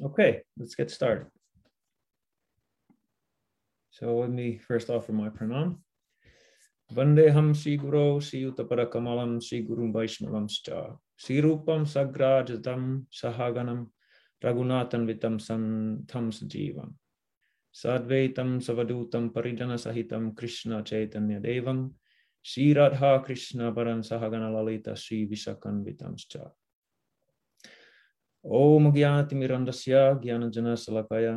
Okay, let's get started. So let me first offer my pranam. Vandeham Sri Guru Sri Utapara Kamalam Sri Guru Vaishnavam Sri Rupam Sagrajatam Sahaganam Raghunathan Vitam Santam Sajivam Sadvaitam Savadutam Parijana Sahitam Krishna Chaitanya Devam Sri Radha Krishna Paran Sahagana Lalita Sri Visakan Vitam ॐ ज्ञातिमिरन्दस्य ज्ञानजनशलकया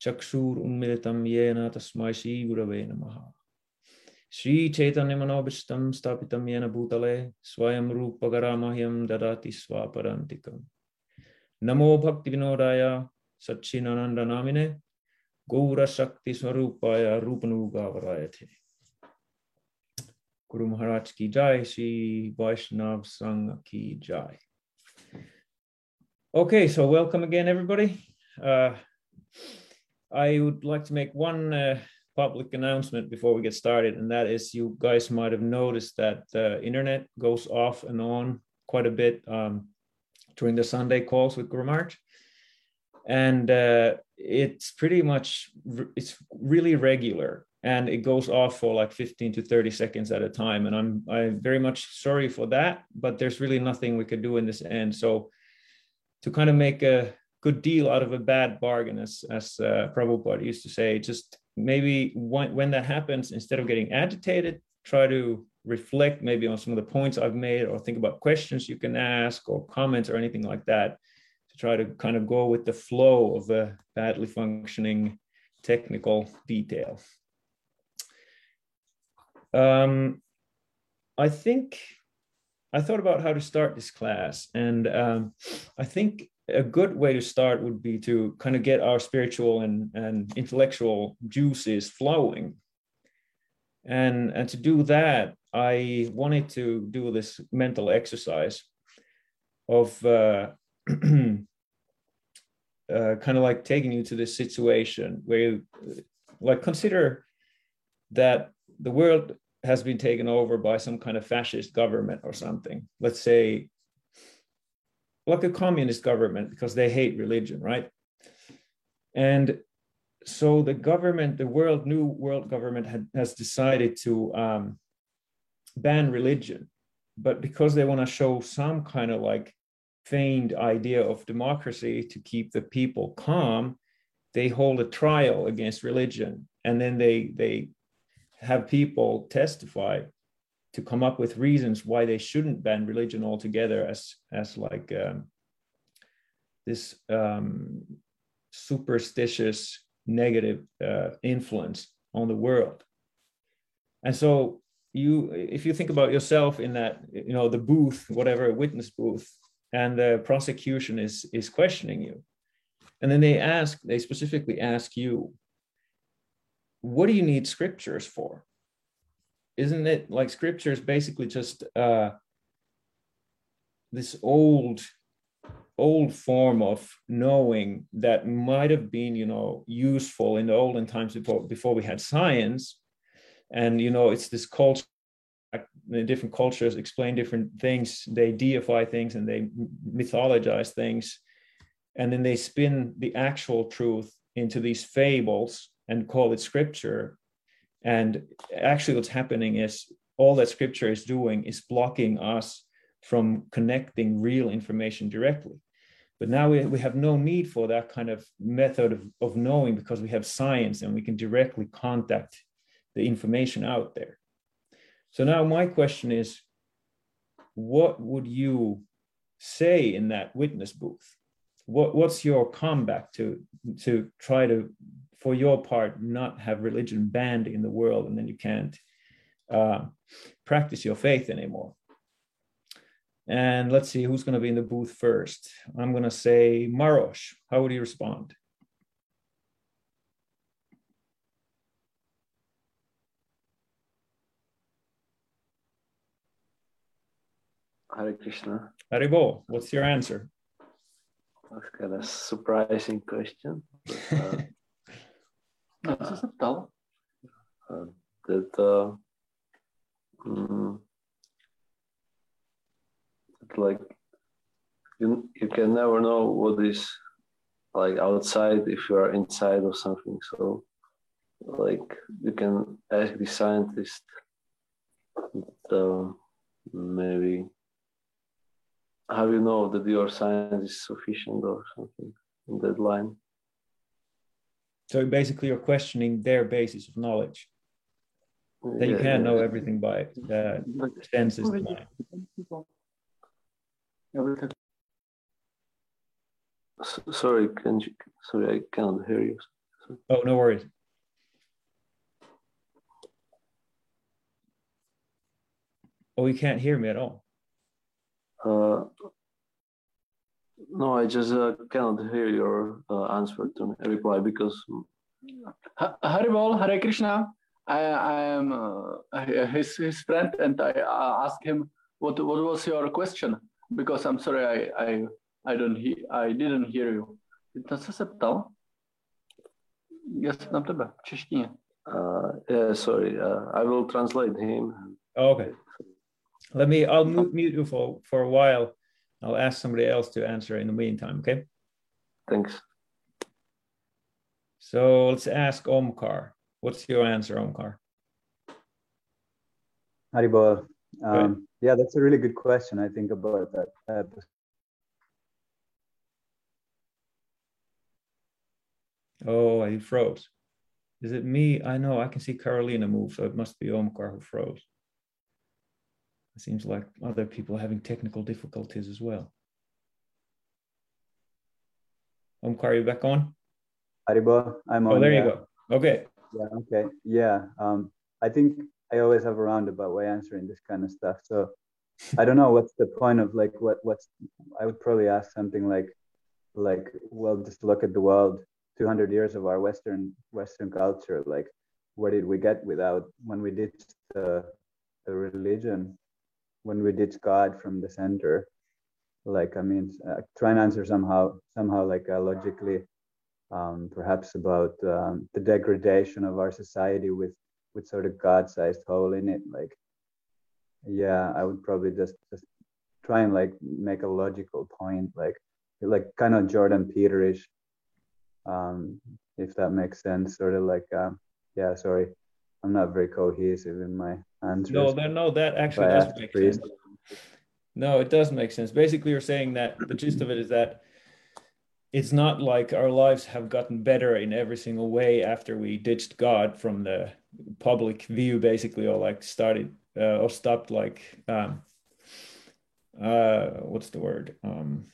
चक्षुरुन्मिलितं येन तस्मै श्रीगुरवे नमः श्रीचैतन्यमनोभीष्टं स्थापितं येन भूतले स्वयं रूपगरामह्यं ददाति स्वापरान्तिकम् नमो भक्ति भक्तिविनोदाय सच्चिदानन्दनामिने गौरशक्तिस्वरूपाय रूपनुगावराय थे गुरु महाराज की जय श्री वैष्णव संघ की जय Okay, so welcome again, everybody. Uh, I would like to make one uh, public announcement before we get started, and that is you guys might have noticed that the internet goes off and on quite a bit um, during the Sunday calls with Guru And uh, it's pretty much, it's really regular and it goes off for like 15 to 30 seconds at a time. And I'm, I'm very much sorry for that, but there's really nothing we could do in this end. So to kind of make a good deal out of a bad bargain, as as uh, Prabhupada used to say. Just maybe when, when that happens, instead of getting agitated, try to reflect maybe on some of the points I've made, or think about questions you can ask, or comments, or anything like that, to try to kind of go with the flow of a badly functioning technical detail. Um, I think I thought about how to start this class, and um, I think a good way to start would be to kind of get our spiritual and, and intellectual juices flowing. And, and to do that, I wanted to do this mental exercise of uh, uh, kind of like taking you to this situation where you like consider that the world has been taken over by some kind of fascist government or something. Let's say, like a communist government, because they hate religion, right? And so the government, the world, new world government had, has decided to um, ban religion, but because they want to show some kind of like feigned idea of democracy to keep the people calm, they hold a trial against religion, and then they they have people testify to come up with reasons why they shouldn't ban religion altogether as as like um, this um, superstitious negative uh, influence on the world. And so you if you think about yourself in that you know the booth whatever witness booth and the prosecution is is questioning you. And then they ask they specifically ask you what do you need scriptures for? Isn't it like scripture is basically just uh, this old, old form of knowing that might have been, you know, useful in the olden times before before we had science, and you know, it's this culture. Different cultures explain different things. They deify things and they mythologize things, and then they spin the actual truth into these fables and call it scripture. And actually, what's happening is all that scripture is doing is blocking us from connecting real information directly. But now we, we have no need for that kind of method of, of knowing because we have science and we can directly contact the information out there. So now my question is, what would you say in that witness booth? What, what's your comeback to, to try to for your part, not have religion banned in the world, and then you can't uh, practice your faith anymore. And let's see who's going to be in the booth first. I'm going to say Marosh. How would you respond? Hare Krishna. Haribol, what's your answer? That's kind of surprising question. But, uh, Acceptava. that uh, mm, like you, you can never know what is like outside if you are inside or something. So like you can ask the scientist uh, maybe how you know that your science is sufficient or something in that line. So basically, you're questioning their basis of knowledge. That you can't know everything by uh, senses. Sorry, can you, sorry, I can't hear you. Oh, no worries. Oh, you can't hear me at all. Uh, no, I just uh, cannot hear your uh, answer to my reply because. Haribol, Hare Krishna. I, I am uh, his, his friend and I asked him what what was your question because I'm sorry I I I don't he, I didn't hear you. Ty co se ptal? Já se tam tebe v češtině. Uh, yeah, sorry. Uh, I will translate him. Okay. Let me. I'll mute, mute you for for a while. I'll ask somebody else to answer in the meantime. Okay. Thanks. So let's ask Omkar. What's your answer, Omkar? Haribol. Um, yeah, that's a really good question. I think about that. Uh, oh, he froze. Is it me? I know I can see Carolina move, so it must be Omkar who froze. It seems like other people are having technical difficulties as well. Omkar, you back on? Haribol, I'm oh, on. Oh, there you go. Okay. Yeah, okay. Yeah. Um, I think I always have a roundabout way answering this kind of stuff. So I don't know what's the point of like what what's I would probably ask something like like well just look at the world 200 years of our western western culture like where did we get without when we did the, the religion when we ditch god from the center like i mean uh, try and answer somehow somehow like uh, logically um, perhaps about um, the degradation of our society with with sort of god-sized hole in it like yeah i would probably just just try and like make a logical point like like kind of jordan peterish um if that makes sense sort of like um yeah sorry i'm not very cohesive in my answers no no that actually does make sense no it does make sense basically you're saying that the gist of it is that it's not like our lives have gotten better in every single way after we ditched God from the public view, basically, or like started uh, or stopped like um, uh, what's the word? Um,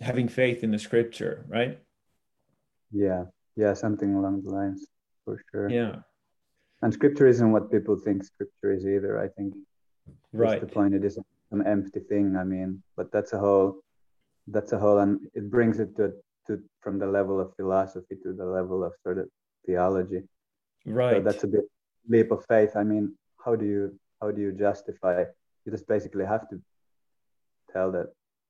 having faith in the scripture, right? Yeah, yeah, something along the lines for sure. Yeah, and scripture isn't what people think scripture is either. I think right. the point. It is an empty thing. I mean, but that's a whole that's a whole and it brings it to to from the level of philosophy to the level of sort of theology right so that's a bit leap of faith i mean how do you how do you justify you just basically have to tell that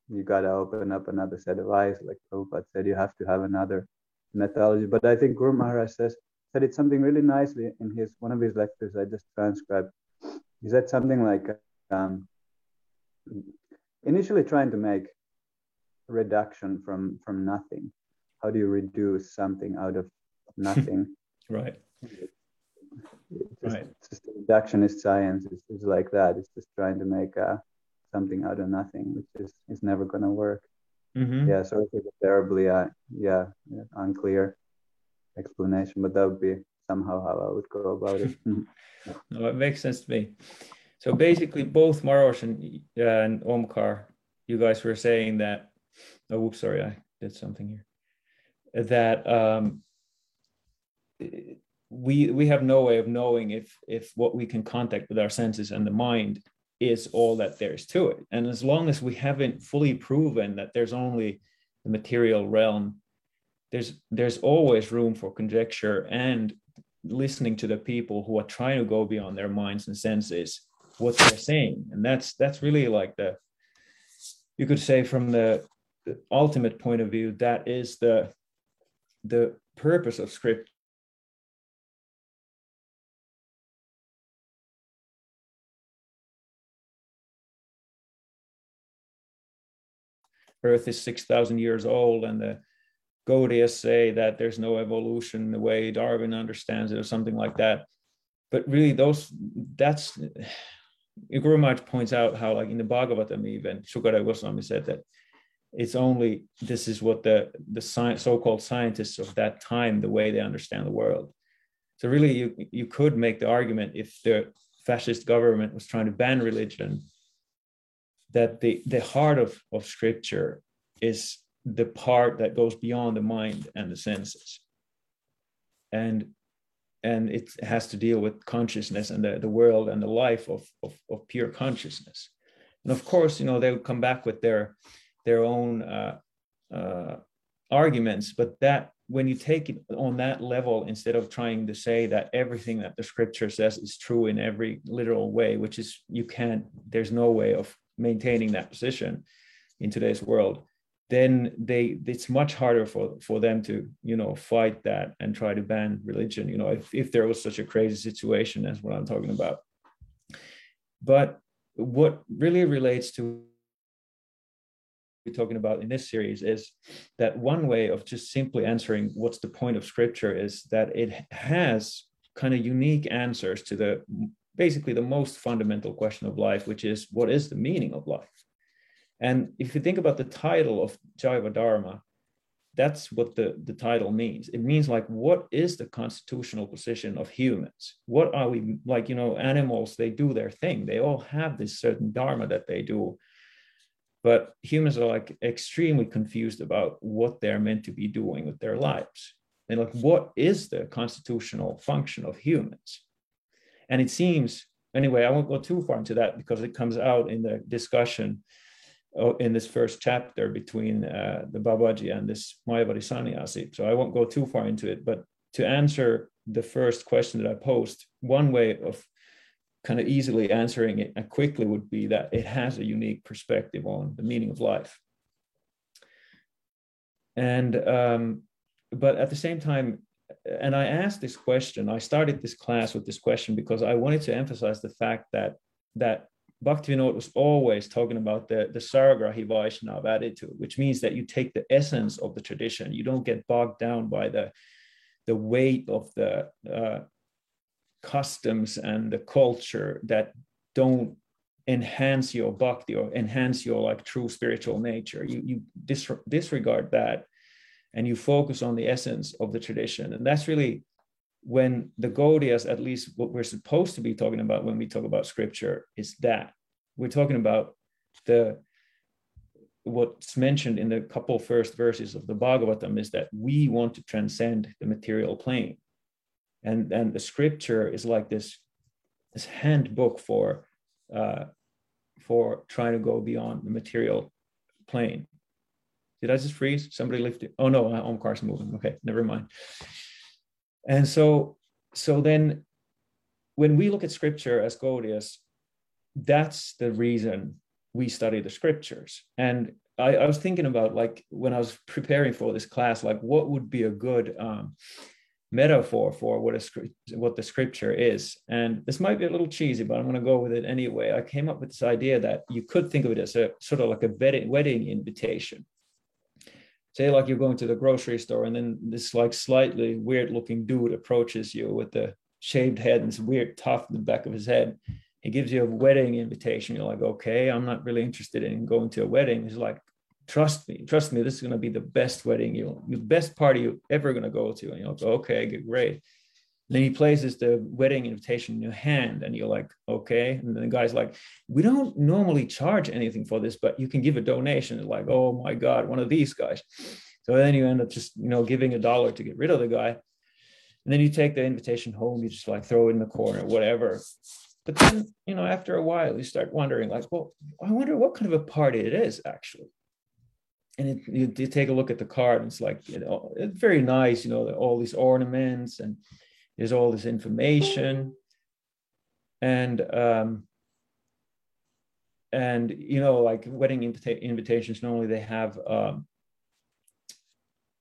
you got to open up another set of eyes like Prabhupada said you have to have another methodology but i think Guru Maharaj says said something really nicely in his one of his lectures i just transcribed. He said something like um, initially trying to make reduction from from nothing. How do you reduce something out of nothing? Right. Just, right. just reductionist science. Is, is like that. It's just trying to make uh, something out of nothing which is is never going to work. Mm-hmm. yeah so it's terribly uh, yeah, yeah unclear explanation but that would be somehow how i would go about it. No it makes sense to me. So basically both marosh and, uh, and omkar you guys were saying that oh whoops, sorry i did something here. That um, we we have no way of knowing if if what we can contact with our senses and the mind is all that there's to it. And as long as we haven't fully proven that there's only the material realm there's there's always room for conjecture and listening to the people who are trying to go beyond their minds and senses what they're saying and that's that's really like the you could say from the the ultimate point of view, that is the the purpose of script. Earth is six thousand years old, and the Gaudiya say that there's no evolution the way Darwin understands it or something like that. But really those that's Guru Maharaj points out how like in the Bhagavatam even Shukadeva Goswami said that it's only this is what the the science, so-called scientists of that time the way they understand the world so really you you could make the argument if the fascist government was trying to ban religion that the the heart of of scripture is the part that goes beyond the mind and the senses. And and it has to deal with consciousness and the, the world and the life of, of, of pure consciousness. And of course you know they would come back with their their own uh, uh, arguments, but that when you take it on that level, instead of trying to say that everything that the scripture says is true in every literal way, which is you can't, there's no way of maintaining that position in today's world, then they it's much harder for for them to you know fight that and try to ban religion. You know, if if there was such a crazy situation as what I'm talking about. But what really relates to we're talking about in this series is that one way of just simply answering what's the point of scripture is that it has kind of unique answers to the basically the most fundamental question of life, which is what is the meaning of life? And if you think about the title of Jiva Dharma, that's what the, the title means. It means like, what is the constitutional position of humans? What are we like, you know, animals, they do their thing. They all have this certain Dharma that they do but humans are like extremely confused about what they're meant to be doing with their lives and like what is the constitutional function of humans and it seems anyway i won't go too far into that because it comes out in the discussion in this first chapter between uh, the babaji and this mayavadi sannyasi so i won't go too far into it but to answer the first question that i posed one way of kind of easily answering it and quickly would be that it has a unique perspective on the meaning of life. And um, but at the same time, and I asked this question, I started this class with this question because I wanted to emphasize the fact that that Bhaktivinoda was always talking about the, the Saragrahi Vaishnava attitude, which means that you take the essence of the tradition. You don't get bogged down by the, the weight of the uh, customs and the culture that don't enhance your bhakti or enhance your like true spiritual nature you you dis- disregard that and you focus on the essence of the tradition and that's really when the Gaudiyas, at least what we're supposed to be talking about when we talk about scripture is that we're talking about the what's mentioned in the couple first verses of the Bhagavatam is that we want to transcend the material plane and and the scripture is like this this handbook for uh, for trying to go beyond the material plane. Did I just freeze? Somebody lifted. Oh no, Omkar's moving. Okay, never mind. And so so then when we look at scripture as Gaudiyas, that's the reason we study the scriptures. And I, I, was thinking about like when I was preparing for this class, like what would be a good um, metaphor for what a what the scripture is. And this might be a little cheesy, but I'm going to go with it anyway. I came up with this idea that you could think of it as a sort of like a wedding invitation. Say like you're going to the grocery store, and then this like slightly weird looking dude approaches you with the shaved head and this weird tuft in the back of his head. He gives you a wedding invitation. You're like, okay, I'm not really interested in going to a wedding. He's like, trust me, trust me, this is going to be the best wedding you'll the best party you're ever going to go to. And you'll go, okay, great. And then he places the wedding invitation in your hand, and you're like, okay. And the guy's like, we don't normally charge anything for this, but you can give a donation. It's like, oh my God, one of these guys. So then you end up just, you know, giving a dollar to get rid of the guy. And then you take the invitation home, you just like throw it in the corner, whatever. But then, you know, after a while, you start wondering, like, well, I wonder what kind of a party it is actually and it, you, you, take a look at the card and it's like you know it's very nice you know all these ornaments and there's all this information. And um and you know like wedding invita- invitations normally they have um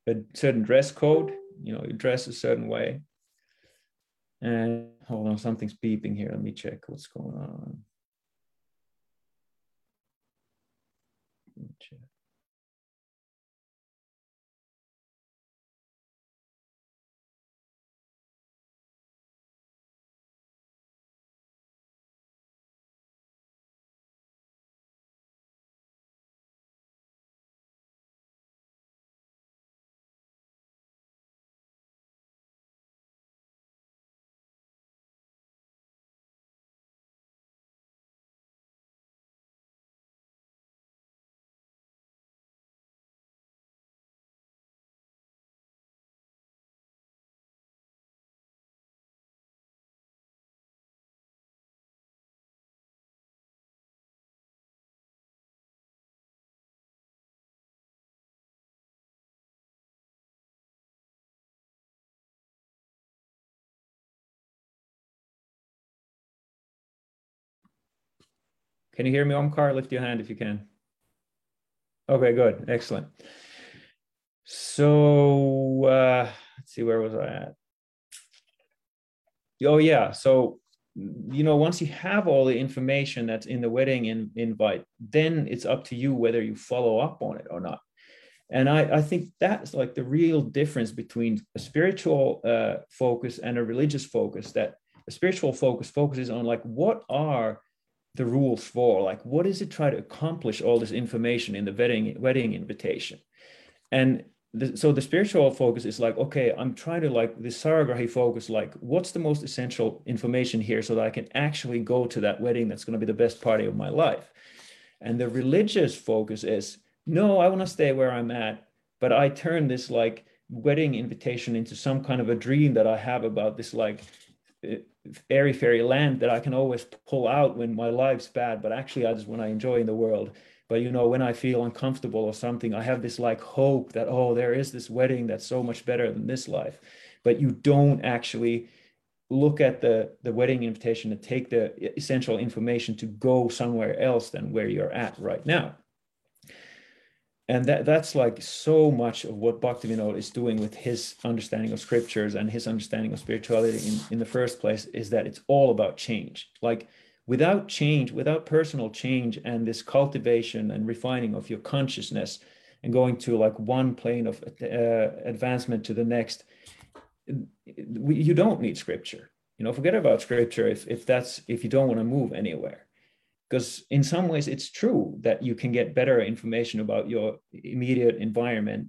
a certain dress code you know you dress a certain way. And hold on something's beeping here. Let me check what's going on. Check Can you hear me, Omkar? Lift your hand if you can. Okay, good. Excellent. So uh, let's see, where was I at? Oh, yeah. So, you know, once you have all the information that's in the wedding in, invite, then it's up to you whether you follow up on it or not. And I, I think that's like the real difference between a spiritual uh, focus and a religious focus. That a spiritual focus focuses on like what are the rules for like what does it try to accomplish all this information in the wedding wedding invitation? And the, so the spiritual focus is like okay i'm trying to like the saragrahi focus like what's the most essential information here so that i can actually go to that wedding that's going to be the best party of my life? And the religious focus is no i want to stay where i'm at but i turn this like wedding invitation into some kind of a dream that i have about this like airy fairy land that I can always pull out when my life's bad, but actually I just when I enjoy in the world. But you know, when I feel uncomfortable or something, I have this like hope that oh, there is this wedding that's so much better than this life. But you don't actually look at the the wedding invitation and take the essential information to go somewhere else than where you're at right now and that that's like so much of what Bhaktivinoda is doing with his understanding of scriptures and his understanding of spirituality in, in the first place is that it's all about change. Like without change, without personal change and this cultivation and refining of your consciousness and going to like one plane of uh, advancement to the next, you don't need scripture. You know, forget about scripture if if that's if you don't want to move anywhere because in some ways it's true that you can get better information about your immediate environment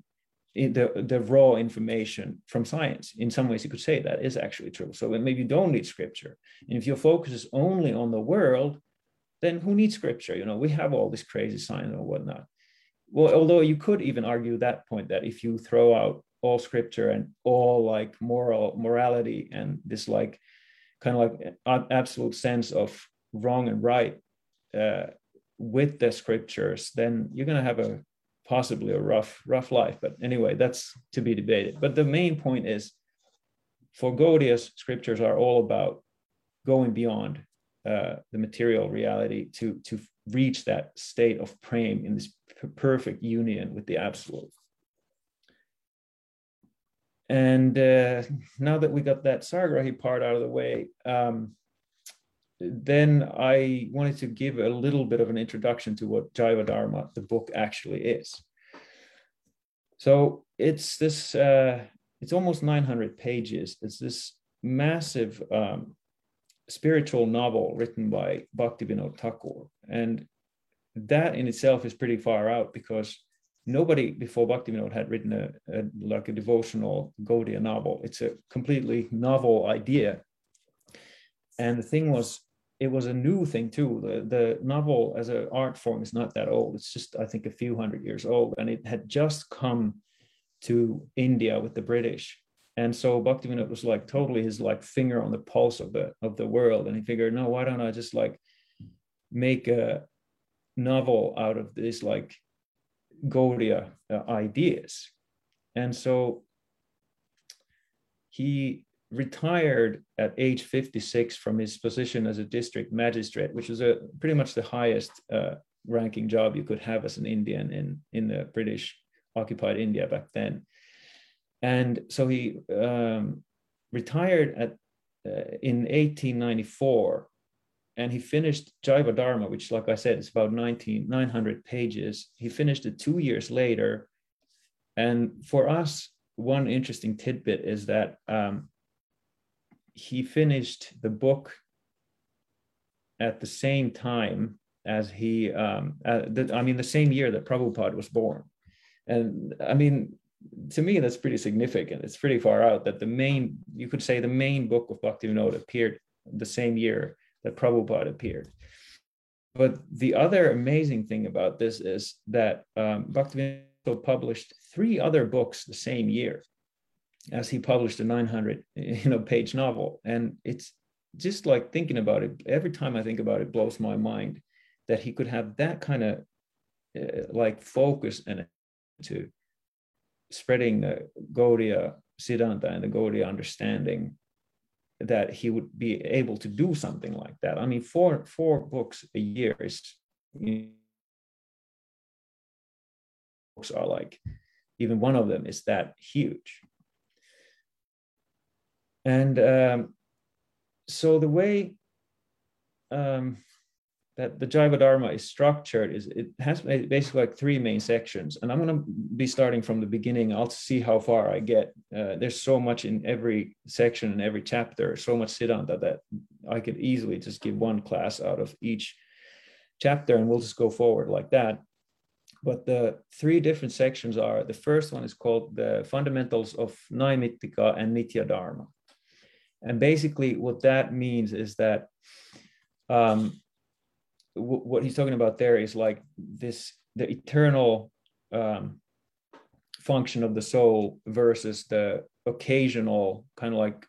eh, the, the raw information from science. In some ways you could say that is actually true. So maybe you don't need scripture and if your focus is only on the world then who needs scripture? You know we have all this crazy science and whatnot. Well although you could even argue that point that if you throw out all scripture and all like moral morality and this like kind of like eh, absolute sense of wrong and right uh, with the scriptures, then you're going to have a possibly a rough rough life. But anyway, that's to be debated. But the main point is, for Gaudiya's scriptures are all about going beyond uh, the material reality to to reach that state of prema in this perfect union with the absolute. And uh, now that we got that Saragrahi part out of the way, um, then I wanted to give a little bit of an introduction to what Jaiva Dharma, the book, actually is. So it's this, uh, it's almost 900 pages. It's this massive um, spiritual novel written by Bhaktivinoda Thakur. And that in itself is pretty far out because nobody before Bhaktivinoda had written a, a like a devotional Gaudiya novel. It's a completely novel idea and the thing was it was a new thing too. The, the novel as an art form is not that old. It's just i think a few hundred years old. And it had just come to india with the british. And so bhaktivinoda was like totally his like finger on the pulse of the of the world. And he figured no why don't i just like make a novel out of these like Gaudiya uh, ideas? And so he retired at age 56 from his position as a district magistrate, which was a pretty much the highest uh, ranking job you could have as an Indian in, in the British occupied India back then. And so he um, retired at, uh, in 1894 and he finished Jaiva Dharma, which, like I said, is about 19, 900 pages. He finished it two years later. And for us, one interesting tidbit is that um, he finished the book at the same time as he, um, uh, the, I mean, the same year that Prabhupada was born. And I mean, to me, that's pretty significant. It's pretty far out that the main, you could say the main book of Bhaktivinoda appeared the same year that Prabhupada appeared. But the other amazing thing about this is that um, Bhaktivinoda published three other books the same year as he published a 900 you know page novel and it's just like thinking about it every time i think about it, blows my mind that he could have that kind of uh, like focus and to spreading the Gaudiya Siddhanta and the Gaudiya understanding that he would be able to do something like that. I mean, four four books a year is books are like even one of them is that huge and um, so the way um, that the Jiva Dharma is structured is it has basically like three main sections. And I'm going to be starting from the beginning. I'll see how far I get. Uh, there's so much in every section and every chapter, so much Siddhanta that I could easily just give one class out of each chapter and we'll just go forward like that. But the three different sections are the first one is called the fundamentals of Naimittika and Nitya Dharma. And basically, what that means is that um, w- what he's talking about there is like this the eternal um, function of the soul versus the occasional kind of like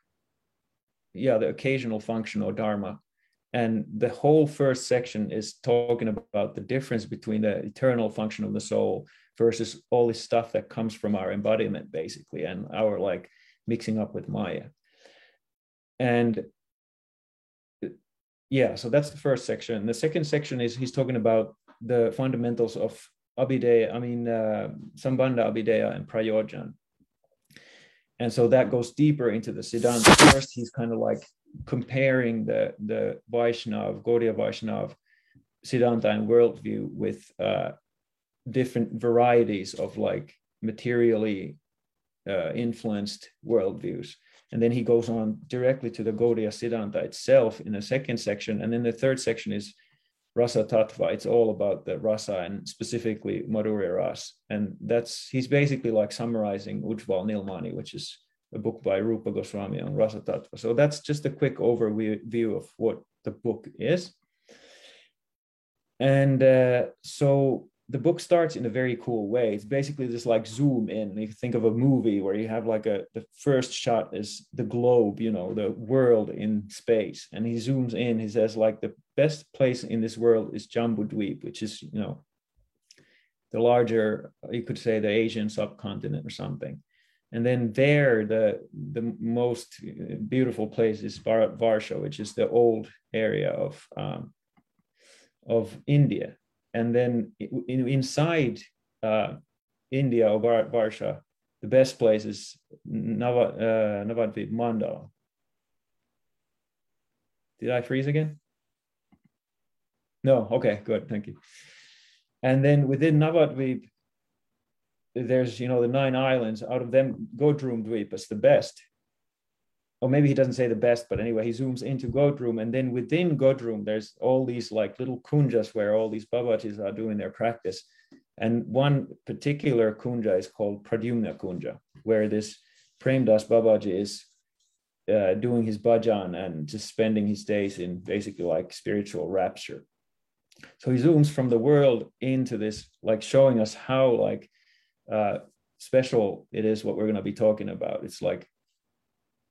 yeah the occasional function or dharma. And the whole first section is talking about the difference between the eternal function of the soul versus all this stuff that comes from our embodiment basically and our like mixing up with maya and yeah, so that's the first section. The second section is he's talking about the fundamentals of Abhideya, I mean, uh, Sambandha, Abhideya, and Prayojan. And so that goes deeper into the Siddhanta. First, he's kind of like comparing the, the Vaishnav, Gaudiya Vaishnav, Siddhanta and worldview with uh, different varieties of like materially uh, influenced worldviews. And then he goes on directly to the Gaudiya Siddhanta itself in the second section. And then the third section is Rasa Tattva. It's all about the rasa and specifically Madhurya Ras. And that's, he's basically like summarizing Ujjval Nilmani, which is a book by Rupa Goswami on Rasa Tattva. So that's just a quick overview of what the book is. And uh, so the book starts in a very cool way. It's basically just like zoom in. You think of a movie where you have like a the first shot is the globe, you know, the world in space, and he zooms in. He says like the best place in this world is Jambu Dweep, which is you know the larger you could say the Asian subcontinent or something. And then there, the the most beautiful place is Varsha, which is the old area of um, of India and then in, inside uh, India or Varsha, the best place is Nava, uh, Navadvip Mandala. Did I freeze again? No, okay, good, thank you. And then within Navadvip, there's you know the nine islands. Out of them, Godrum Dweep is the best or maybe he doesn't say the best, but anyway, he zooms into Godrum, and then within Godrum, there's all these like little kunjas where all these babajis are doing their practice. And one particular kunja is called Pradyumna Kunja, where this Premdas Babaji is uh, doing his bhajan and just spending his days in basically like spiritual rapture. So he zooms from the world into this, like showing us how like uh, special it is what we're going to be talking about. It's like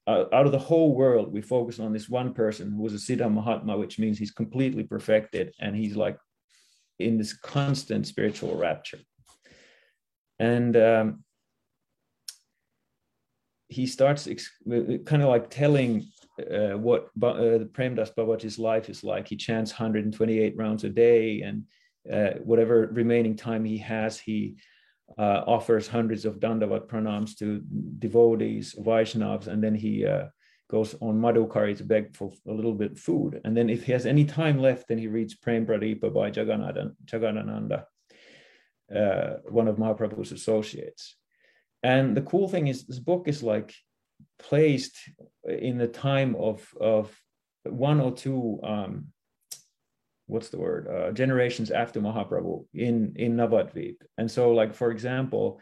uh, out of the whole world, we focus on this one person who was a Siddha Mahatma, which means he's completely perfected and he's like in this constant spiritual rapture. And um, he starts ex- kind of like telling uh, what uh, Premdas Babaji's life is like. He chants 128 rounds a day, and uh, whatever remaining time he has, he uh, offers hundreds of dandavat pranams to devotees, Vaishnavas, and then he uh, goes on Madhukari to beg for a little bit food. And then if he has any time left, then he reads Prem Pradipa by Jagadananda, uh, one of Mahaprabhu's associates. And the cool thing is this book is like placed in the time of, of one or two um, what's the word uh, generations after Mahaprabhu in in Navadvip. And so, like for example,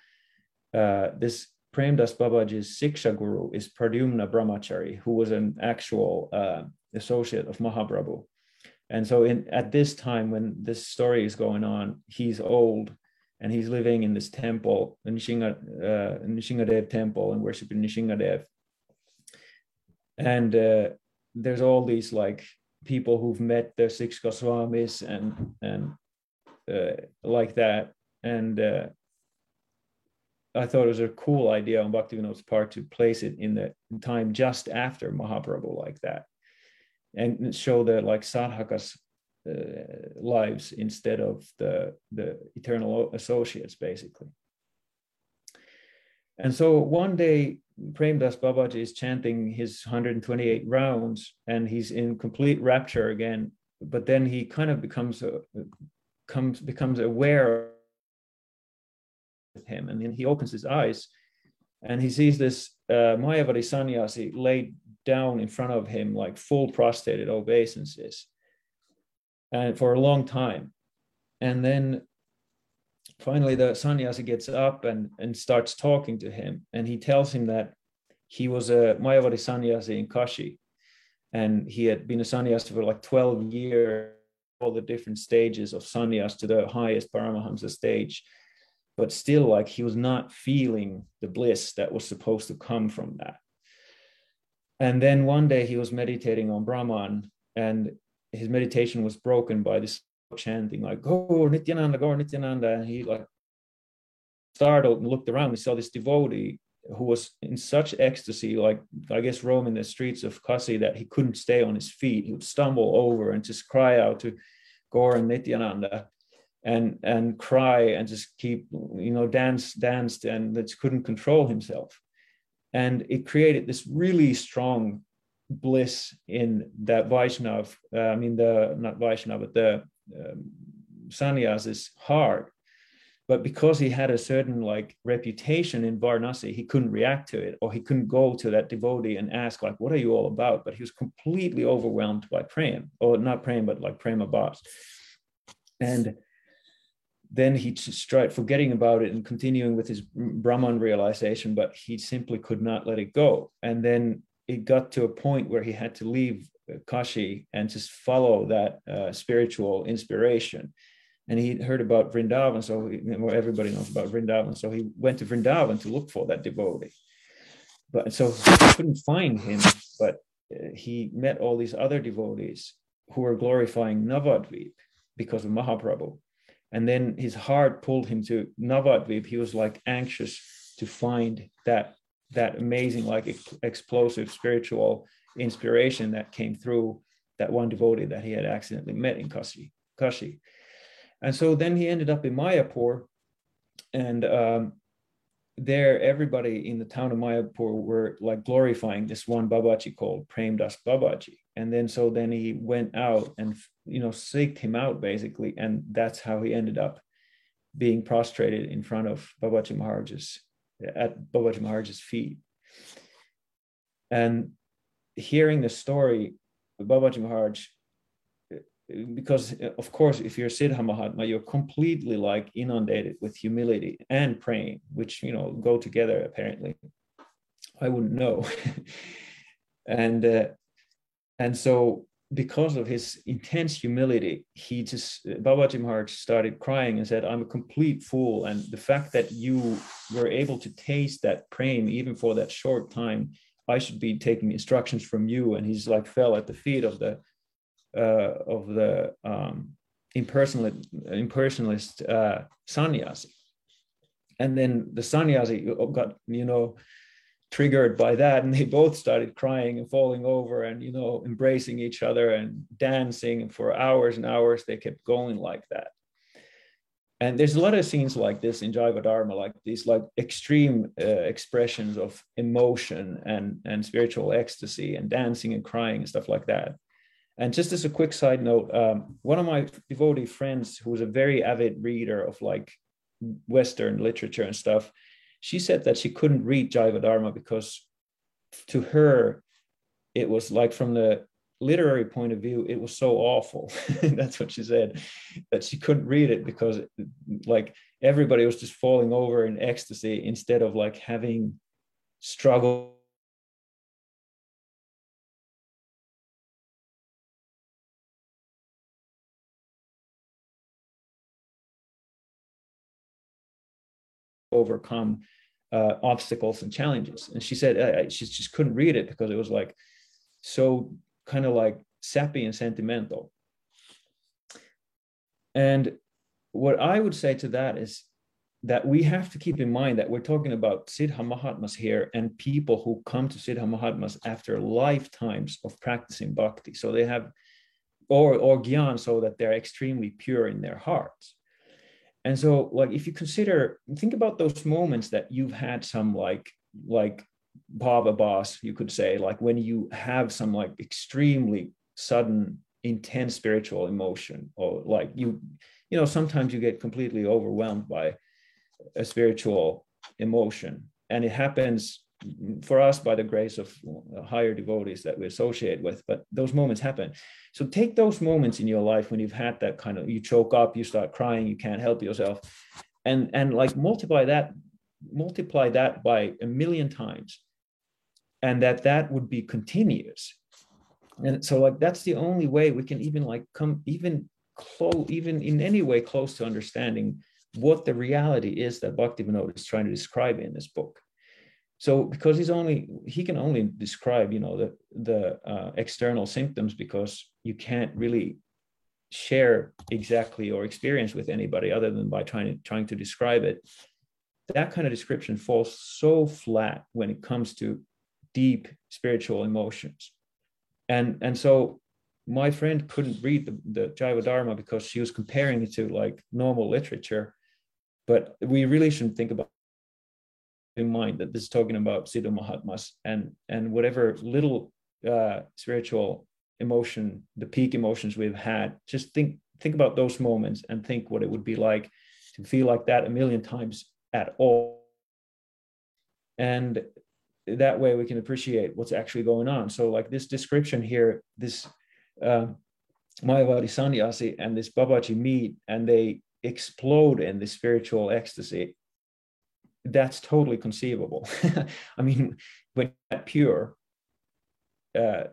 uh, this Premdas Babaji's Siksha Guru is Pradyumna Brahmachari, who was an actual uh, associate of Mahaprabhu. And so, in at this time when this story is going on, he's old and he's living in this temple, the Nrisingha, uh, Nrisinghadev temple, and worshiping Nrisinghadev. And uh, there's all these like people who've met the six Goswamis and and uh, like that. And uh, I thought it was a cool idea on Bhaktivinoda's part to place it in the time just after Mahaprabhu like that, and show the like sadhakas uh, lives instead of the, the eternal associates, basically. And so one day, Prem Das Babaji is chanting his 128 rounds and he's in complete rapture again. But then he kind of becomes a, comes becomes aware of him, and then he opens his eyes, and he sees this uh, Mayavadi sannyasi laid down in front of him like full prostrated obeisances, and for a long time, and then finally the sannyasi gets up and, and starts talking to him and he tells him that he was a mayavadi sannyasi in kashi and he had been a sannyasi for like 12 years all the different stages of sannyas to the highest paramahamsa stage but still like he was not feeling the bliss that was supposed to come from that. And then one day he was meditating on brahman and his meditation was broken by this chanting like "Go Nityananda, go Nityananda," and he like startled and looked around. He saw this devotee who was in such ecstasy, like I guess roaming the streets of Kasi, that he couldn't stay on his feet. He would stumble over and just cry out to Gaur and Nityananda, and and cry and just keep you know dance danced and just couldn't control himself, and it created this really strong bliss in that Vaishnav. Uh, I mean the not Vaishnav, but the um, sannyas is hard but because he had a certain like reputation in Varanasi, he couldn't react to it, or he couldn't go to that devotee and ask like, "What are you all about?" But he was completely overwhelmed by prem, or not prem, but like prema bhas. And then he just tried forgetting about it and continuing with his Brahman realization, but he simply could not let it go. And then it got to a point where he had to leave Kashi and just follow that uh, spiritual inspiration. And he heard about Vrindavan, so he, well, everybody knows about Vrindavan. So he went to Vrindavan to look for that devotee. But so he couldn't find him, but uh, he met all these other devotees who were glorifying Navadvip because of Mahaprabhu. And then his heart pulled him to Navadvip. He was like anxious to find that that amazing, like explosive spiritual inspiration that came through that one devotee that he had accidentally met in Kashi. Kashi. And so then he ended up in Mayapur, and um, there everybody in the town of Mayapur were like glorifying this one Babaji called Prem Das Babaji. And then so then he went out and you know seeked him out basically, and that's how he ended up being prostrated in front of Babaji Maharaj's at Babaji Maharaj's feet. And hearing the story of Babaji Maharaj, because of course, if you're Siddha Mahatma, you're completely like inundated with humility and praying, which you know go together apparently. I wouldn't know. and uh, and so because of his intense humility, he just Babaji Maharaj started crying and said, "I'm a complete fool." And the fact that you were able to taste that praying even for that short time I should be taking instructions from you. And he's like fell at the feet of the uh, of the um, impersonalist, impersonalist uh, sannyasi. And then the sannyasi got, you know, triggered by that and they both started crying and falling over and you know embracing each other and dancing and for hours and hours they kept going like that and there's a lot of scenes like this in Jaiva Dharma, like these like extreme uh, expressions of emotion and and spiritual ecstasy and dancing and crying and stuff like that. And just as a quick side note, um, one of my devotee friends who was a very avid reader of like Western literature and stuff, she said that she couldn't read Jaiva Dharma because to her it was like from the literary point of view, it was so awful. That's what she said, that she couldn't read it because like everybody was just falling over in ecstasy instead of like having struggle overcome uh, obstacles and challenges. And she said uh, she just couldn't read it because it was like so kind of like sappy and sentimental. And what I would say to that is that we have to keep in mind that we're talking about Siddha Mahatmas here and people who come to Siddha Mahatmas after lifetimes of practicing bhakti. So they have or or gyan so that they're extremely pure in their hearts and so like if you consider think about those moments that you've had some like like bhava boss you could say like when you have some like extremely sudden intense spiritual emotion or like you you know sometimes you get completely overwhelmed by a spiritual emotion. And it happens for us by the grace of uh, higher devotees that we associate with but those moments happen. So take those moments in your life when you've had that kind of you choke up you start crying you can't help yourself and and like multiply that multiply that by a million times and that that would be continuous. And so like that's the only way we can even like come even close even in any way close to understanding what the reality is that Bhaktivinoda is trying to describe in this book. So because he's only he can only describe you know the the uh, external symptoms because you can't really share exactly or experience with anybody other than by trying to trying to describe it that kind of description falls so flat when it comes to deep spiritual emotions. And and so my friend couldn't read the, the Jaiva Dharma because she was comparing it to like normal literature. But we really shouldn't think about in mind that this is talking about Siddha Mahatmas and and whatever little uh, spiritual emotion, the peak emotions we've had, just think think about those moments and think what it would be like to feel like that a million times at all. And that way we can appreciate what's actually going on. So like this description here, this uh, Mayavadi sannyasi and this Babaji meet and they explode in the spiritual ecstasy that's totally conceivable. I mean, when pure, uh,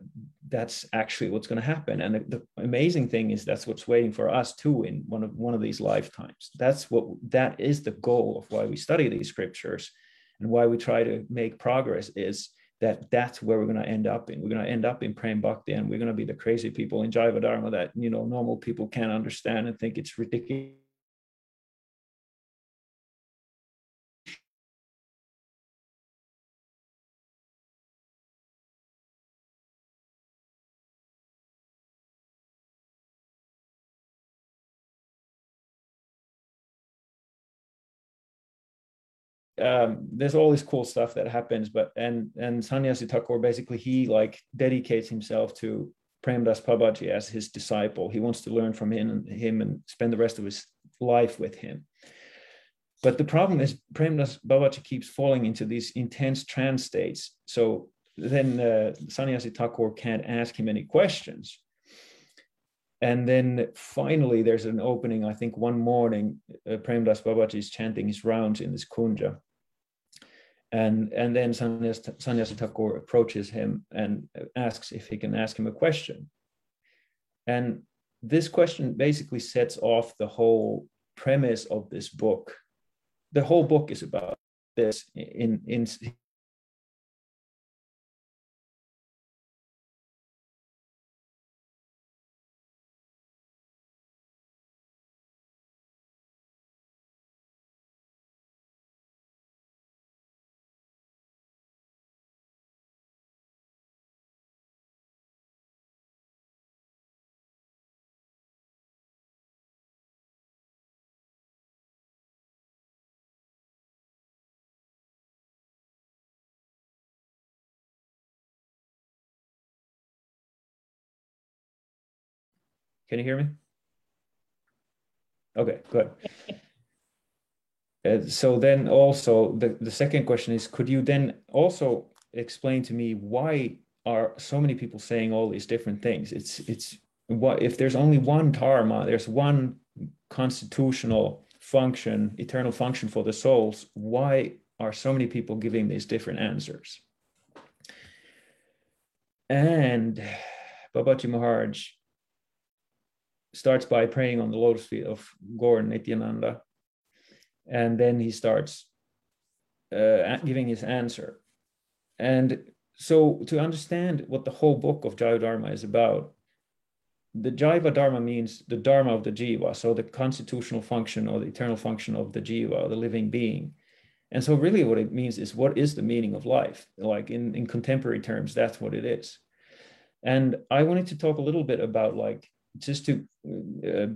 that's actually what's going to happen. And the, the, amazing thing is that's what's waiting for us too in one of one of these lifetimes. That's what that is the goal of why we study these scriptures and why we try to make progress is that that's where we're going to end up in. We're going to end up in Prem Bhakti and we're going to be the crazy people in Jaiva Dharma that, you know, normal people can't understand and think it's ridiculous um, there's all this cool stuff that happens, but and and Sannyasi Thakur basically he like dedicates himself to Premdas Babaji as his disciple. He wants to learn from him and him and spend the rest of his life with him. But the problem is Premdas Babaji keeps falling into these intense trance states. So then uh, Sannyasi Thakur can't ask him any questions. And then finally, there's an opening. I think one morning, uh, Premdas Babaji is chanting his rounds in this kunja and and then Sannyasi Thakur approaches him and asks if he can ask him a question. And this question basically sets off the whole premise of this book. The whole book is about this in in Can you hear me? Okay, good. Uh, so then also the, the second question is, could you then also explain to me why are so many people saying all these different things? It's it's what if there's only one dharma, there's one constitutional function, eternal function for the souls, why are so many people giving these different answers? And Babaji Maharaj starts by praying on the lotus feet of Gaur Nityananda, and then he starts uh, giving his answer. And so, to understand what the whole book of Jaiva Dharma is about, the Jaiva Dharma means the Dharma of the Jiva, so the constitutional function or the eternal function of the Jiva, the living being. And so, really, what it means is what is the meaning of life? Like in, in contemporary terms, that's what it is. And I wanted to talk a little bit about like just to uh,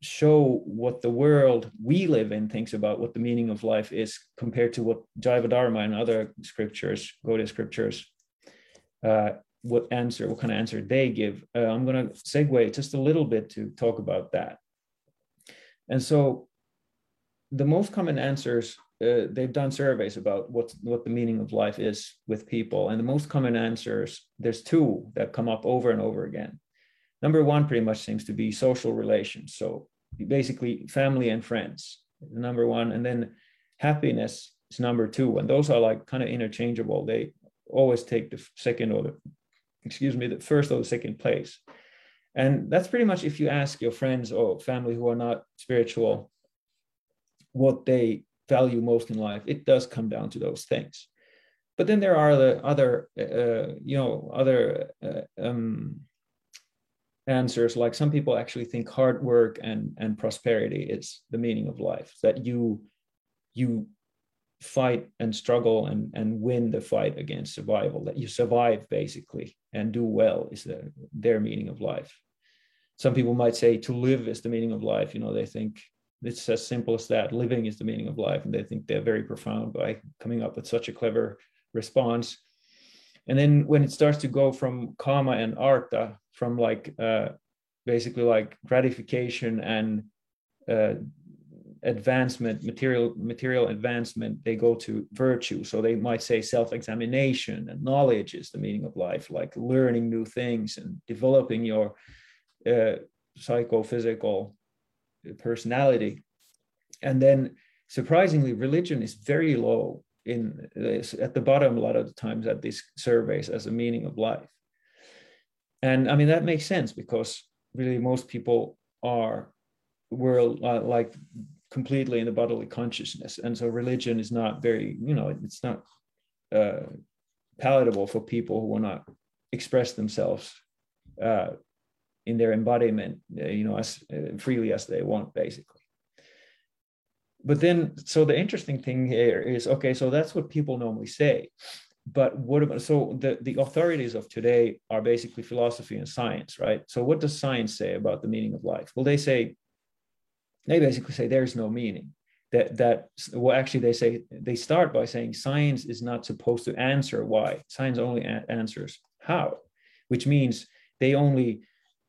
show what the world we live in thinks about what the meaning of life is compared to what Jaiva Dharma and other scriptures, Gaudiya scriptures, uh, what answer, what kind of answer they give. Uh, I'm going to segue just a little bit to talk about that. And so the most common answers uh, they've done surveys about what what the meaning of life is with people and the most common answers there's two that come up over and over again number one pretty much seems to be social relations. So basically family and friends number one. And then happiness is number two. And those are like kind of interchangeable. They always take the second or the excuse me the first or the second place. And that's pretty much if you ask your friends or family who are not spiritual what they value most in life, it does come down to those things. But then there are the other, uh, you know, other uh, um, answers. Like some people actually think hard work and and prosperity is the meaning of life. That you you fight and struggle and and win the fight against survival. That you survive basically and do well is the, their meaning of life. Some people might say to live is the meaning of life. You know, they think it's as simple as that. Living is the meaning of life. And they think they're very profound by coming up with such a clever response. And then when it starts to go from karma and artha, from like uh, basically like gratification and uh, advancement, material material advancement, they go to virtue. So they might say self-examination and knowledge is the meaning of life, like learning new things and developing your uh, psychophysical personality. And then surprisingly, religion is very low in at the bottom a lot of the times at these surveys as a meaning of life. And I mean that makes sense because really most people are world uh, like completely in the bodily consciousness, and so religion is not very you know it's not uh, palatable for people who will not express themselves uh, in their embodiment, uh, you know, as uh, freely as they want, basically. But then, so the interesting thing here is, okay, so that's what people normally say. But what about, so the, the authorities of today are basically philosophy and science, right? So what does science say about the meaning of life? Well, they say, they basically say there's no meaning. That, that well actually they say they start by saying science is not supposed to answer why science only a- answers how which means they only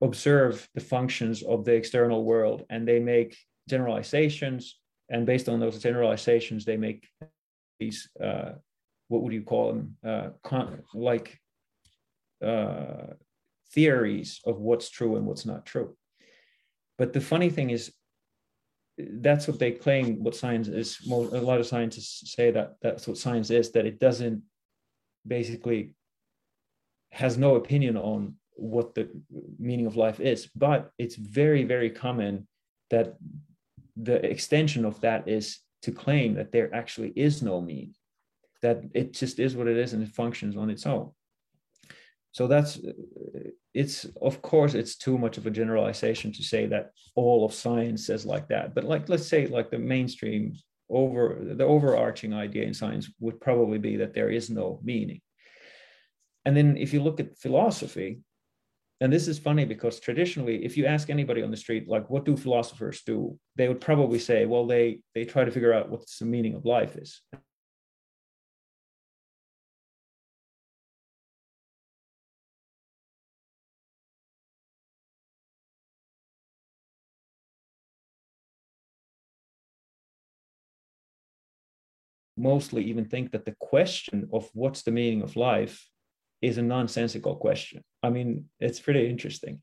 observe the functions of the external world and they make generalizations and based on those generalizations they make these uh, what would you call them? Uh, con- like uh, theories of what's true and what's not true. But the funny thing is that's what they claim what science is. A lot of scientists say that that's what science is that it doesn't basically has no opinion on what the meaning of life is. But it's very very common that the extension of that is to claim that there actually is no meaning that it just is what it is and it functions on its own. So that's it's of course it's too much of a generalization to say that all of science says like that. But like let's say like the mainstream over the overarching idea in science would probably be that there is no meaning. And then if you look at philosophy and this is funny because traditionally if you ask anybody on the street like what do philosophers do? They would probably say well they they try to figure out what the meaning of life is mostly even think that the question of what's the meaning of life is a nonsensical question. I mean, it's pretty interesting.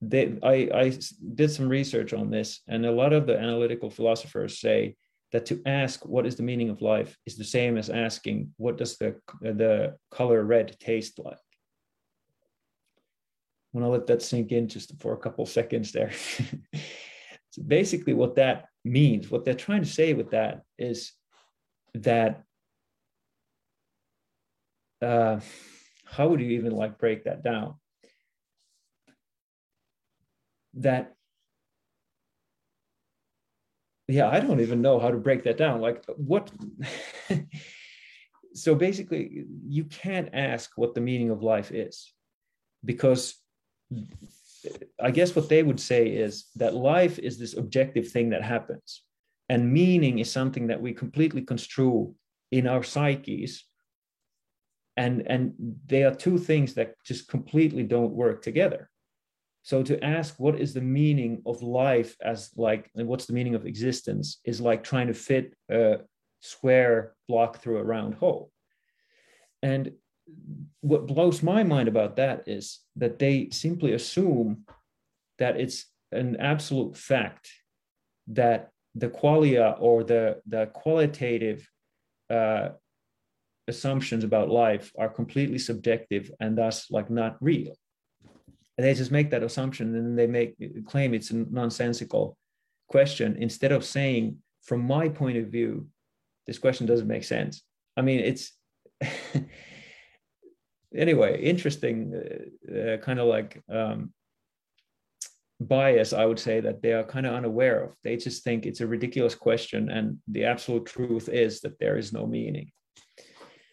They, I, I did some research on this, and a lot of the analytical philosophers say that to ask what is the meaning of life is the same as asking what does the, the color red taste like. I'm gonna let that sink in just for a couple seconds there. so basically, what that means, what they're trying to say with that is that uh, how would you even like break that down? That yeah, I don't even know how to break that down. Like what so basically you can't ask what the meaning of life is because I guess what they would say is that life is this objective thing that happens, and meaning is something that we completely construe in our psyches. And, and they are two things that just completely don't work together. So to ask what is the meaning of life as like, and what's the meaning of existence is like trying to fit a square block through a round hole. And what blows my mind about that is that they simply assume that it's an absolute fact that the qualia or the, the qualitative uh, assumptions about life are completely subjective and thus like not real. And they just make that assumption and they make claim it's a nonsensical question instead of saying, from my point of view, this question doesn't make sense. I mean, it's anyway, interesting, uh, uh, kind of like um, bias, I would say that they are kind of unaware of. They just think it's a ridiculous question, and the absolute truth is that there is no meaning.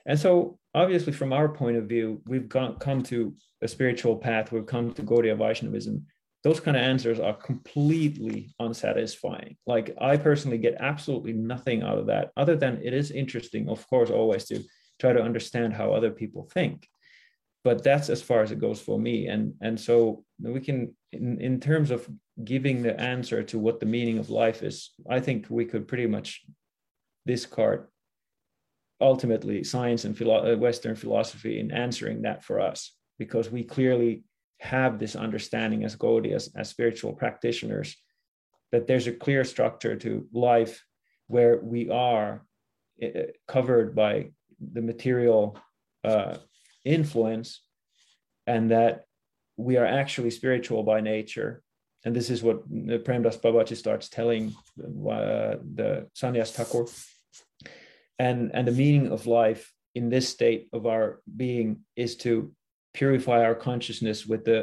And so, obviously, from our point of view, we've come to a spiritual path, we've come to Gaudiya Vaishnavism. Those kind of answers are completely unsatisfying. Like, I personally get absolutely nothing out of that, other than it is interesting, of course, always to try to understand how other people think but that's as far as it goes for me. And and so we can in, in terms of giving the answer to what the meaning of life is i think we could pretty much discard ultimately science and philo- uh, western philosophy in answering that for us because we clearly have this understanding as Gaudiya as, as spiritual practitioners that there's a clear structure to life where we are uh, covered by the material uh, influence and that we are actually spiritual by nature. And this is what Premdas Babaji starts telling uh, the Sannyas Thakur. And, and the meaning of life in this state of our being is to purify our consciousness with the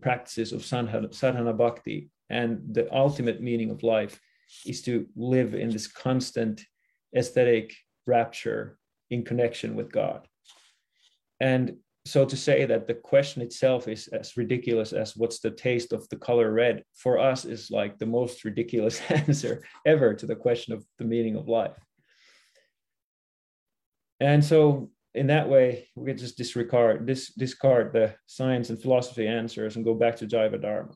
practices of sadhana bhakti. And the ultimate meaning of life is to live in this constant aesthetic rapture in connection with God. And so to say that the question itself is as ridiculous as what's the taste of the color red for us is like the most ridiculous answer ever to the question of the meaning of life. And so in that way, we can just disregard this discard the science and philosophy answers and go back to Jaiva Dharma.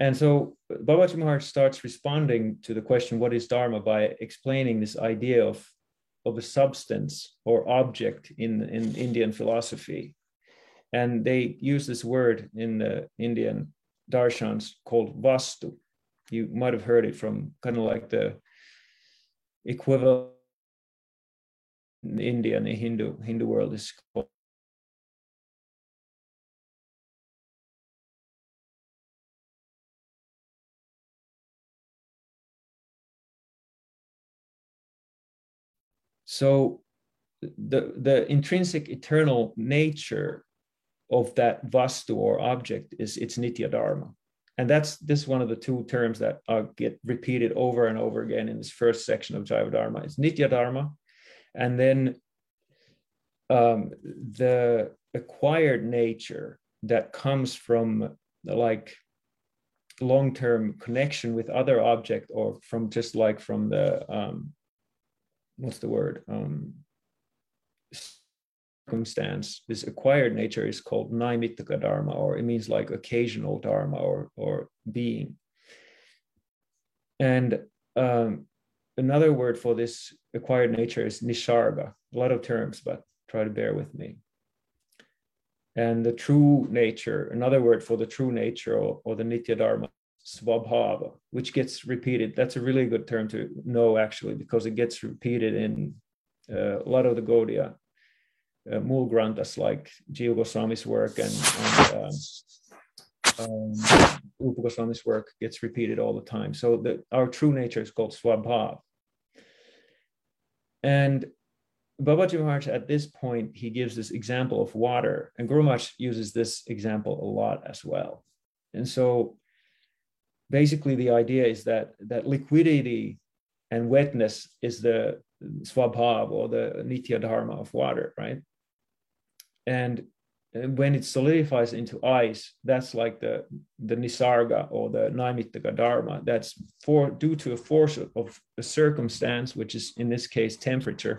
And so Babaji Maharaj starts responding to the question, what is Dharma, by explaining this idea of of a substance or object in, in Indian philosophy. And they use this word in the Indian darshans called vastu. You might have heard it from kind of like the equivalent in the Hindu Hindu world is called So the, the intrinsic eternal nature of that vastu or object is its nitya dharma. And that's this is one of the two terms that uh, get repeated over and over again in this first section of Jaiva Dharma. It's nitya dharma. And then um, the acquired nature that comes from like long-term connection with other object or from just like from the um, what's the word? Um, circumstance this acquired nature is called naimittika dharma or it means like occasional dharma or or being. And um, another word for this acquired nature is nisarga a lot of terms but try to bear with me. And the true nature another word for the true nature or, or the nitya dharma swabhava, which gets repeated. That's a really good term to know actually, because it gets repeated in uh, a lot of the Gaudiya uh, Mool Granthas like Jiva Goswami's work and, and um, um, Rupa Goswami's work gets repeated all the time. So the, our true nature is called Swabhav. And Babaji Maharaj, at this point, he gives this example of water, and Guru Maharaj uses this example a lot as well. And so basically the idea is that that liquidity and wetness is the swabhav or the nitya dharma of water, right? And when it solidifies into ice, that's like the the nisarga or the naimittika dharma. That's for due to a force of a circumstance, which is in this case temperature.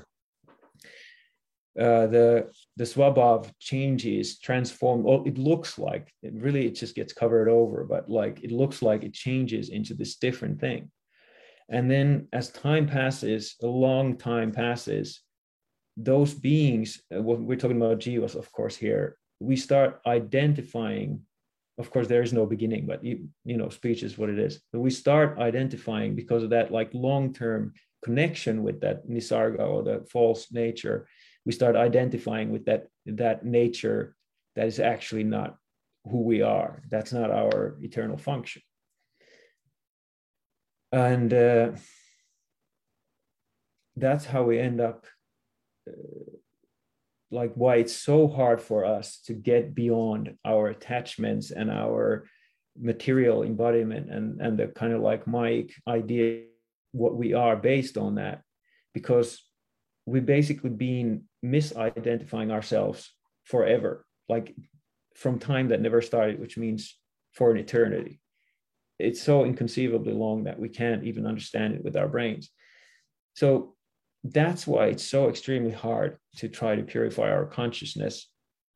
Uh, the the swabhav changes, transform. Well, it looks like it really it just gets covered over, but like it looks like it changes into this different thing. And then as time passes, a long time passes, those beings, uh, we're talking about jivas, of course, here, we start identifying of course there is no beginning but you, you know speech is what it is but we start identifying because of that like long-term connection with that nisarga or the false nature we start identifying with that that nature that is actually not who we are. That's not our eternal function. And uh, that's how we end up uh, like why it's so hard for us to get beyond our attachments and our material embodiment and and the kind of like my idea what we are based on that. Because we've basically been misidentifying ourselves forever like from time that never started which means for an eternity. It's so inconceivably long that we can't even understand it with our brains. So that's why it's so extremely hard to try to purify our consciousness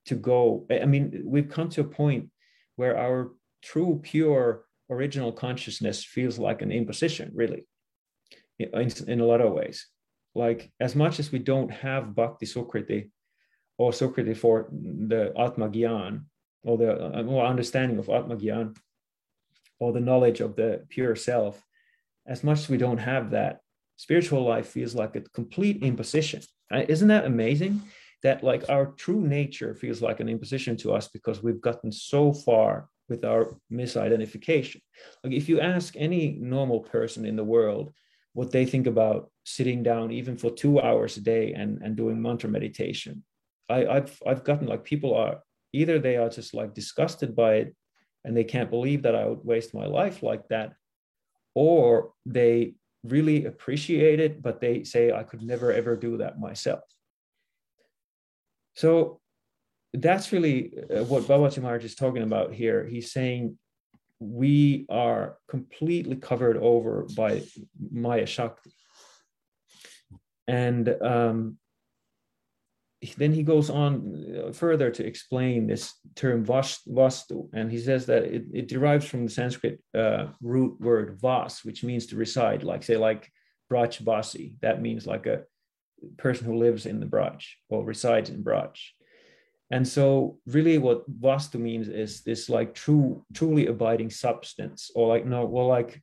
to go. I mean we've come to a point where our true pure original consciousness feels like an imposition really in, in a lot of ways like as much as we don't have bhakti sukriti or sukriti for the atma gyan or the uh, understanding of atma gyan or the knowledge of the pure self as much as we don't have that spiritual life feels like a complete imposition. Uh, isn't that amazing? That like our true nature feels like an imposition to us because we've gotten so far with our misidentification. Like if you ask any normal person in the world what they think about sitting down even for two hours a day and, and doing mantra meditation, I, I've I've gotten like people are either they are just like disgusted by it and they can't believe that I would waste my life like that, or they really appreciate it, but they say, I could never ever do that myself. So that's really uh, what Babaji Maharaj is talking about here. He's saying we are completely covered over by Maya Shakti. And um, then he goes on uh, further to explain this term vastu, and he says that it, it derives from the Sanskrit uh, root word vas, which means to reside, like say like Braj Basi. That means like a person who lives in the Braj or resides in Braj. And so really what vastu means is this like true, truly abiding substance, or like no, well, like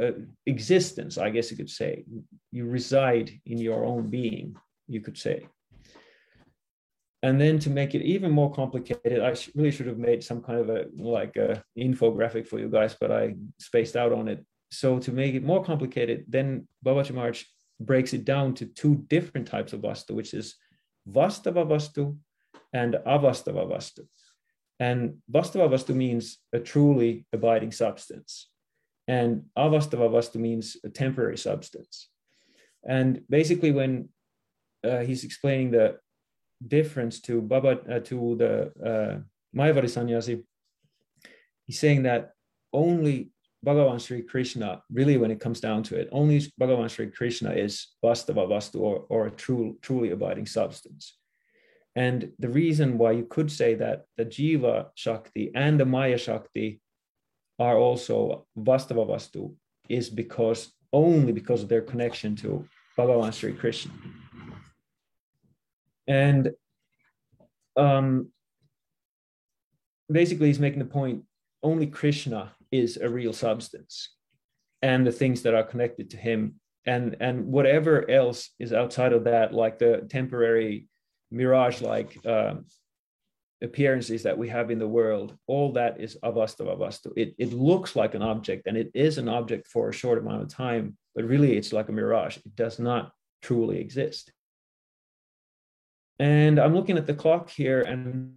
uh, existence, I guess you could say. You reside in your own being, you could say and then to make it even more complicated i really should have made some kind of a like a infographic for you guys but i spaced out on it so to make it more complicated then babaji breaks it down to two different types of vastu which is vastava vastu and avastava vastu and vastava vastu means a truly abiding substance. And avastava vastu means a temporary substance. And basically when uh, he's explaining the difference to Baba uh, to the uh, Mayavadi sannyasi, he's saying that only Bhagavan Sri Krishna, really when it comes down to it, only Bhagavan Sri Krishna is Vastava Vastu or, or a true, truly abiding substance. And the reason why you could say that the Jiva Shakti and the Maya Shakti are also Vastava Vastu is because only because of their connection to Bhagavan Sri Krishna. And um, basically, he's making the point only Krishna is a real substance and the things that are connected to him. And, and whatever else is outside of that, like the temporary mirage like um, appearances that we have in the world, all that is avastava vastu. It, it looks like an object and it is an object for a short amount of time, but really it's like a mirage. It does not truly exist. And I'm looking at the clock here and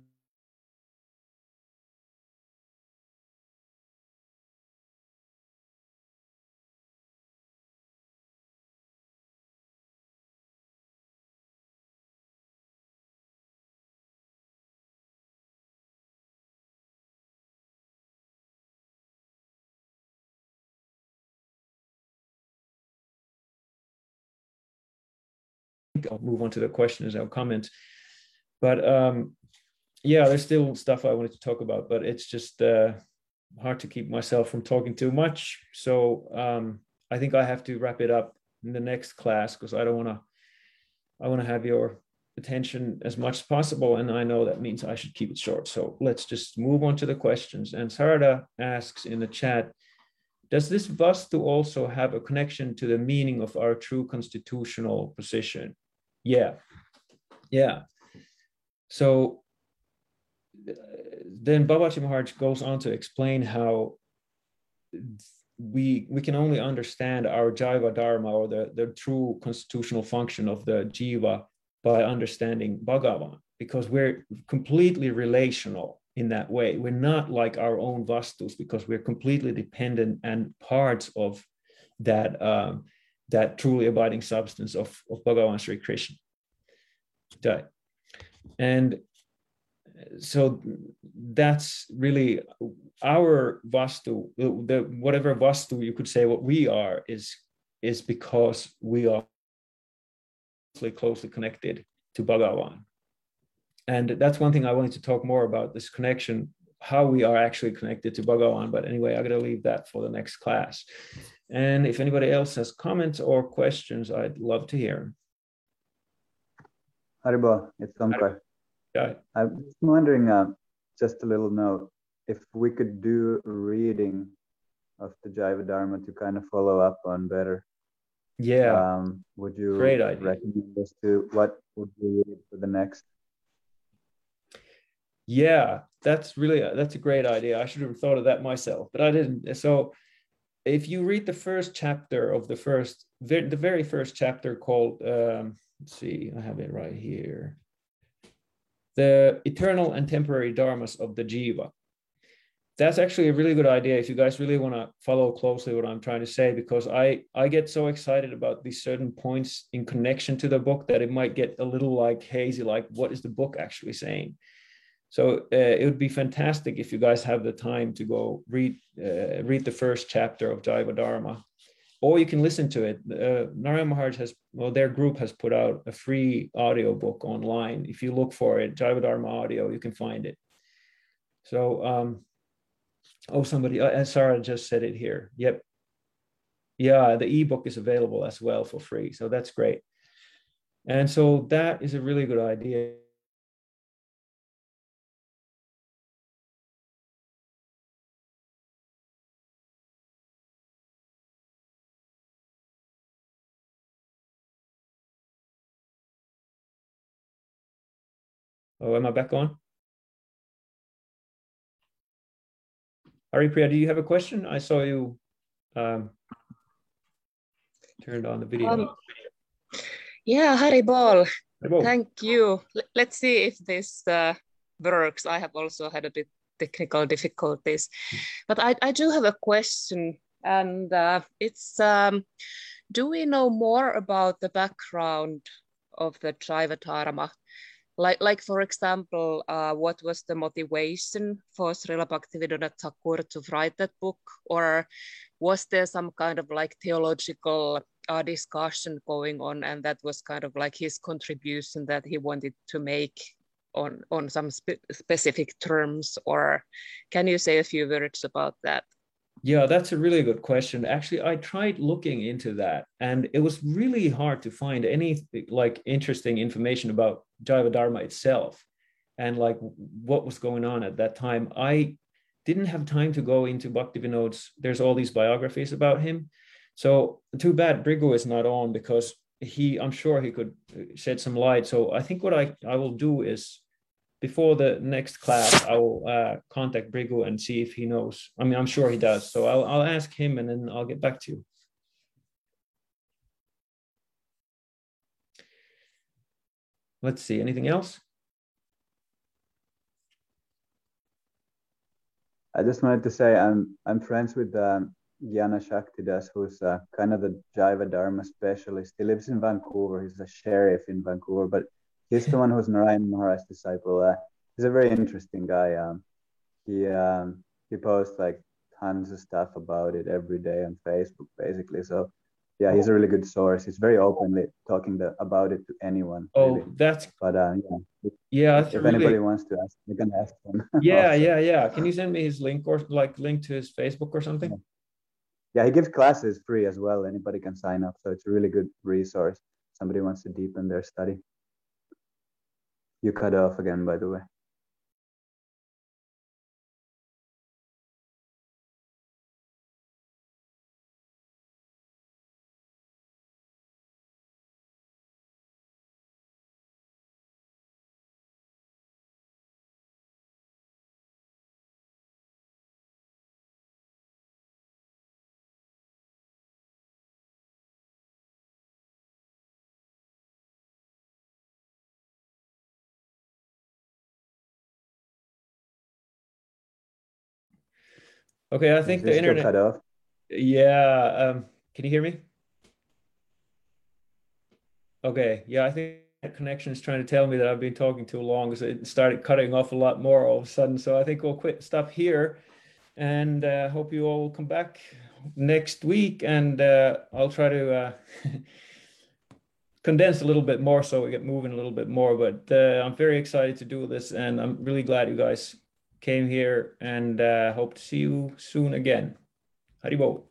I'll move on to the questions or comments. But um, yeah, there's still stuff I wanted to talk about, but it's just uh, hard to keep myself from talking too much. So um, I think I have to wrap it up in the next class because I don't want to. I want to have your attention as much as possible, and I know that means I should keep it short. So let's just move on to the questions. And Sarada asks in the chat, does this vastu also have a connection to the meaning of our true constitutional position? Yeah, yeah. So then Babaji Maharaj goes on to explain how we we can only understand our jiva dharma or the, the true constitutional function of the jiva by understanding Bhagavan because we're completely relational in that way. We're not like our own vastus because we're completely dependent and parts of that um, that truly abiding substance of, of Bhagavan Sri Krishna. And so that's really our vastu, the whatever vastu you could say what we are is is because we are closely, closely connected to Bhagavan. And that's one thing I wanted to talk more about this connection, how we are actually connected to Bhagavan. But anyway, I'm going to leave that for the next class. And if anybody else has comments or questions, I'd love to hear. Haribol, it's Sankar. Yeah. I'm wondering, uh, just a little note, if we could do a reading of the Jiva Dharma to kind of follow up on better. Yeah. Um, would you Great idea. recommend us to what would you read for the next? Yeah, that's really that's a great idea. I should have thought of that myself, but I didn't. So, if you read the first chapter of the first, the very first chapter called, um, let's see, I have it right here, the eternal and temporary dharmas of the jiva that's actually a really good idea if you guys really want to follow closely what i'm trying to say because i i get so excited about these certain points in connection to the book that it might get a little like hazy like what is the book actually saying so uh, it would be fantastic if you guys have the time to go read uh, read the first chapter of Jiva Dharma, or you can listen to it. Uh, Narayan Maharaj has well, their group has put out a free audio book online. If you look for it, Jiva Dharma audio, you can find it. So um, Oh, somebody, uh, Sarah just said it here. Yep. Yeah, the ebook is available as well for free. So that's great. And so that is a really good idea. Oh, am I back on? Haripriya, do you have a question? I saw you um, turned on the video. Um, yeah, Haribol. Thank you. Let's see if this uh, works. I have also had a bit technical difficulties, but I, I do have a question, and uh, it's um, do we know more about the background of the Jiva Dharma like like for example uh, what was the motivation for Srila Bhaktivedanta Thakur to write that book? Or was there some kind of like theological uh, discussion going on and that was kind of like his contribution that he wanted to make on on some spe specific terms? Or can you say a few words about that? Yeah, that's a really good question. Actually, I tried looking into that and it was really hard to find any like interesting information about Jiva Dharma itself and like what was going on at that time. I didn't have time to go into Bhaktivinod's, there's all these biographies about him. So too bad Brigu is not on because he, I'm sure he could shed some light. So I think what I, I will do is before the next class, I will uh, contact Brigu and see if he knows. I mean, I'm sure he does. So I'll, I'll ask him and then I'll get back to you. Let's see, anything else? I just wanted to say I'm I'm friends with um, Gyana Shaktidas, who's uh, kind of the Jiva Dharma specialist. He lives in Vancouver. He's a sheriff in Vancouver, but he's the one who's Narayan Maharaj's disciple. Uh, he's a very interesting guy. Um, he um, he posts like tons of stuff about it every day on Facebook, basically. So yeah, he's a really good source. He's very openly talking the, about it to anyone. Oh, really. that's but uh, yeah. Yeah, if, if anybody wants to ask, you can ask him. Yeah, yeah, yeah. Can you send me his link or like link to his Facebook or something? Yeah, he gives classes free as well. Anybody can sign up, so it's a really good resource. Somebody wants to deepen their study. You cut off again, by the way. Okay, I think the internet. Cut off? Yeah. Um, can you hear me? Okay. Yeah, I think connection is trying to tell me that I've been talking too long, so it started cutting off a lot more all of a sudden. So I think we'll quit stop here, and uh, hope you all will come back next week, and uh, I'll try to. Uh, condense a little bit more so we get moving a little bit more but uh, i'm very excited to do this and i'm really glad you guys came here and uh, hope to see you soon again. Haribol.